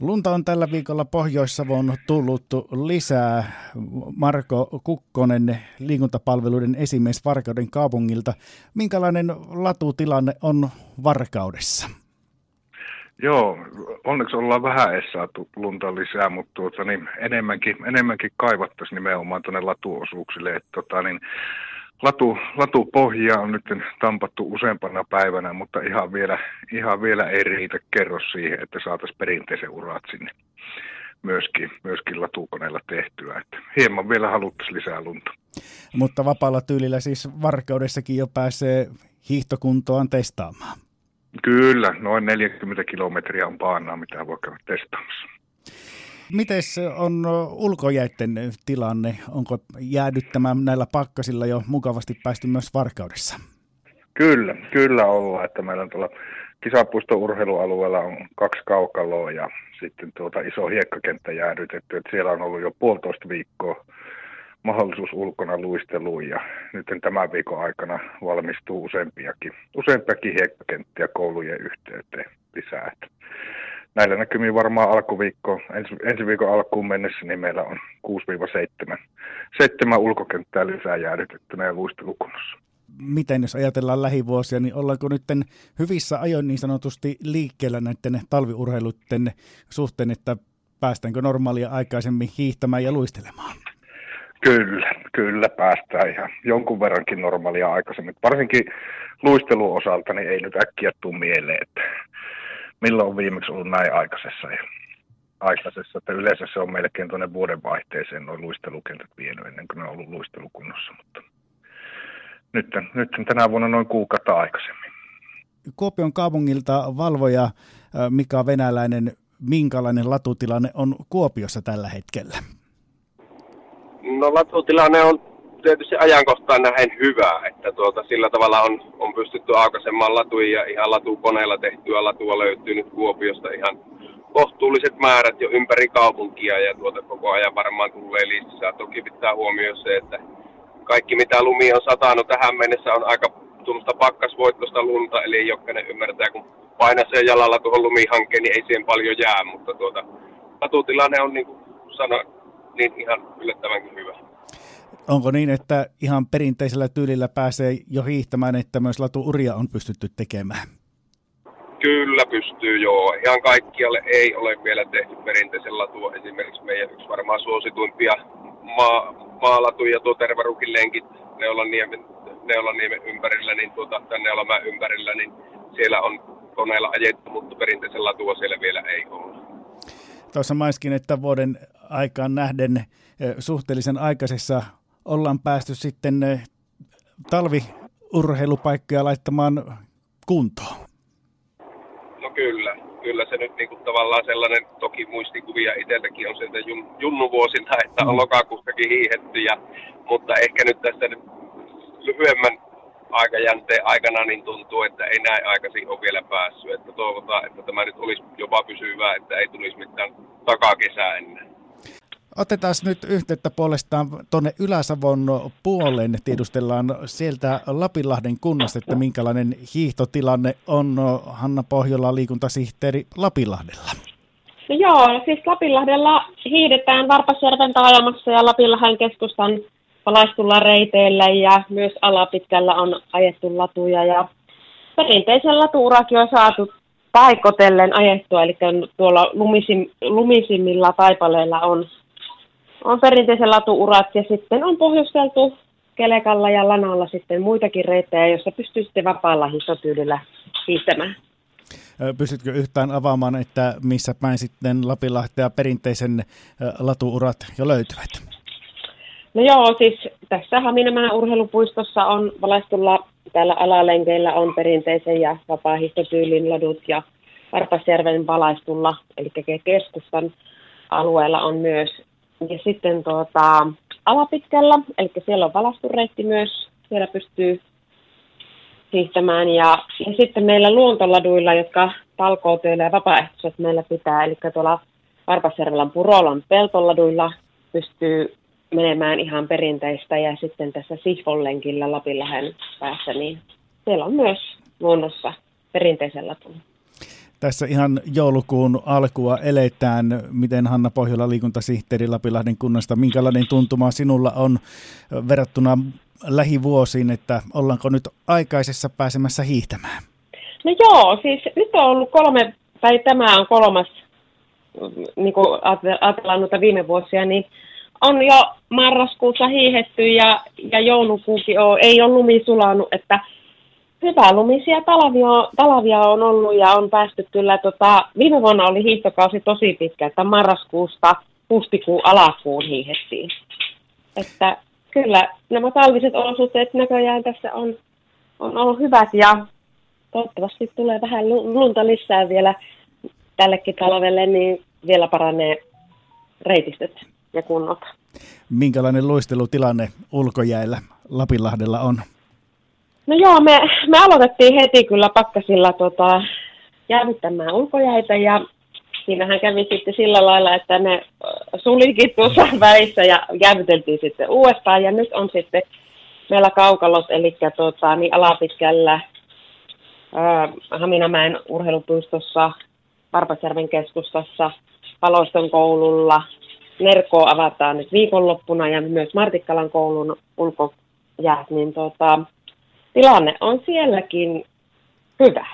Lunta on tällä viikolla Pohjois-Savon tullut lisää. Marko Kukkonen, liikuntapalveluiden esimies Varkauden kaupungilta. Minkälainen latutilanne on Varkaudessa? Joo, onneksi ollaan vähän edes saatu lunta lisää, mutta tuota, niin enemmänkin, enemmänkin kaivattaisiin nimenomaan tuonne latuosuuksille. Että, tota, niin, latu, latupohjaa on nyt tampattu useampana päivänä, mutta ihan vielä, ihan vielä ei riitä kerro siihen, että saataisiin perinteisen urat sinne myöskin, myöskin latukoneella tehtyä. Että hieman vielä haluttaisiin lisää lunta. Mutta vapaalla tyylillä siis varkaudessakin jo pääsee hiihtokuntoaan testaamaan. Kyllä, noin 40 kilometriä on paanaa, mitä voi käydä testaamassa. Miten on ulkojäitten tilanne? Onko jäädyttämään näillä pakkasilla jo mukavasti päästy myös Varkaudessa? Kyllä, kyllä ollaan. Että meillä on tuolla kisapuiston urheilualueella on kaksi kaukaloa ja sitten tuota iso hiekkakenttä jäädytetty. Että siellä on ollut jo puolitoista viikkoa mahdollisuus ulkona luisteluun ja nyt tämän viikon aikana valmistuu useampiakin, useampiakin hiekkakenttiä koulujen yhteyteen lisää. Näillä näkymiin varmaan alkuviikko, ensi, ensi viikon alkuun mennessä, niin meillä on 6-7 7 ulkokenttää lisää jäädytettynä ja luistelukunnossa. Miten jos ajatellaan lähivuosia, niin ollaanko nyt hyvissä ajoin niin sanotusti liikkeellä näiden talviurheiluiden suhteen, että päästäänkö normaalia aikaisemmin hiihtämään ja luistelemaan? Kyllä, kyllä päästään ihan jonkun verrankin normaalia aikaisemmin. Varsinkin luistelun osalta niin ei nyt äkkiä tule mieleen, että milloin on viimeksi ollut näin aikaisessa. Ja aikaisessa, että yleensä se on melkein tuonne vuodenvaihteeseen noin luistelukentät vienyt ennen kuin ne on ollut luistelukunnossa, mutta nyt, nyt tänä vuonna noin kuukautta aikaisemmin. Kuopion kaupungilta valvoja Mika Venäläinen, minkälainen latutilanne on Kuopiossa tällä hetkellä? No latutilanne on tietysti ajankohtaan nähen hyvä, että tuota, sillä tavalla on, on pystytty aukaisemaan latuja ja ihan latukoneella tehtyä latua löytyy nyt Kuopiosta ihan kohtuulliset määrät jo ympäri kaupunkia ja tuota koko ajan varmaan tulee lisää. Toki pitää huomioida se, että kaikki mitä lumi on satanut tähän mennessä on aika tuommoista pakkasvoittosta lunta, eli jokainen ymmärtää, kun painaa sen jalalla tuohon lumihankkeen, niin ei siihen paljon jää, mutta tuota, latutilanne on niin kuin sanoin, niin ihan yllättävänkin hyvä. Onko niin, että ihan perinteisellä tyylillä pääsee jo hiihtämään, että myös latuuria on pystytty tekemään? Kyllä pystyy, joo. Ihan kaikkialle ei ole vielä tehty perinteisen latua. Esimerkiksi meidän yksi varmaan suosituimpia maa, maalatuja, tuo Tervarukin lenkit Neulaniemen, Neulaniemen ympärillä, niin tuota, tämän Neulamäen ympärillä, niin siellä on koneella ajettu, mutta perinteisen latua siellä vielä ei ole. Tuossa maiskin, että vuoden aikaan nähden eh, suhteellisen aikaisessa ollaan päästy sitten eh, talviurheilupaikkoja laittamaan kuntoon. No kyllä, kyllä se nyt niin kuin tavallaan sellainen, toki muistikuvia itselläkin on sieltä jun, junnuvuosina, että on mm. lokakuustakin hiihetty, ja, mutta ehkä nyt tässä nyt lyhyemmän aikajänteen aikana niin tuntuu, että ei näin aikaisin ole vielä päässyt. Että toivotaan, että tämä nyt olisi jopa pysyvää, että ei tulisi mitään takakesää ennen. Otetaan nyt yhteyttä puolestaan tuonne Ylä-Savon puoleen. Tiedustellaan sieltä Lapinlahden kunnasta, että minkälainen hiihtotilanne on Hanna Pohjola liikuntasihteeri Lapinlahdella. No joo, siis Lapinlahdella hiidetään Varpasjärven taajamassa ja Lapinlahden keskustan valaistulla reiteillä ja myös alapitkällä on ajettu latuja ja perinteisen latuurakin on saatu paikotellen ajettua, eli tuolla lumisim, lumisimmilla taipaleilla on on perinteisen latuurat ja sitten on pohjusteltu kelekalla ja lanalla sitten muitakin reittejä, joissa pystyy sitten vapaalla hiihtotyylillä hiihtämään. Pystytkö yhtään avaamaan, että missä päin sitten Lapinlahtea perinteisen latuurat jo löytyvät? No joo, siis tässä Haminamäen urheilupuistossa on valaistulla täällä alalenkeillä on perinteisen ja vapaa-hiihtotyylin ladut ja Varpasjärven valaistulla, eli keskustan alueella on myös ja sitten tuota, alapitkällä, eli siellä on valastureitti myös, siellä pystyy hiihtämään. Ja, ja sitten meillä luontoladuilla, jotka talkootyöllä ja vapaaehtoiset meillä pitää, eli tuolla Varpasjärvellä Purolan peltoladuilla pystyy menemään ihan perinteistä ja sitten tässä Sihvollenkillä Lapinlahen päässä, niin siellä on myös luonnossa perinteisellä tulla. Tässä ihan joulukuun alkua eletään. Miten Hanna Pohjola liikuntasihteeri Lapilahden kunnasta, minkälainen tuntuma sinulla on verrattuna lähivuosiin, että ollaanko nyt aikaisessa pääsemässä hiihtämään? No joo, siis nyt on ollut kolme, tai tämä on kolmas, niin kuin ajatellaan noita viime vuosia, niin on jo marraskuussa hiihetty ja, ja joulukuukin ei ole lumi sulanut, että hyvää lumisia talvia, talvia on ollut ja on päästy kyllä, tota, viime vuonna oli hiihtokausi tosi pitkä, että marraskuusta huhtikuun alakuun hiihettiin. Että kyllä nämä talviset olosuhteet näköjään tässä on, on ollut hyvät ja toivottavasti tulee vähän lunta lisää vielä tällekin talvelle, niin vielä paranee reitistöt ja kunnot. Minkälainen luistelutilanne ulkojäällä Lapinlahdella on? No joo, me, me aloitettiin heti kyllä pakkasilla tota, jäävyttämään ulkojäitä ja siinähän kävi sitten sillä lailla, että ne sulikin tuossa välissä ja jäävyteltiin sitten uudestaan ja nyt on sitten meillä kaukalot, eli tota, niin Alapitkällä, äh, Haminamäen urheilupuistossa, Varpasjärven keskustassa, Paloiston koululla, Nerko avataan nyt viikonloppuna ja myös Martikkalan koulun ulkojäät, niin tota, tilanne on sielläkin hyvä.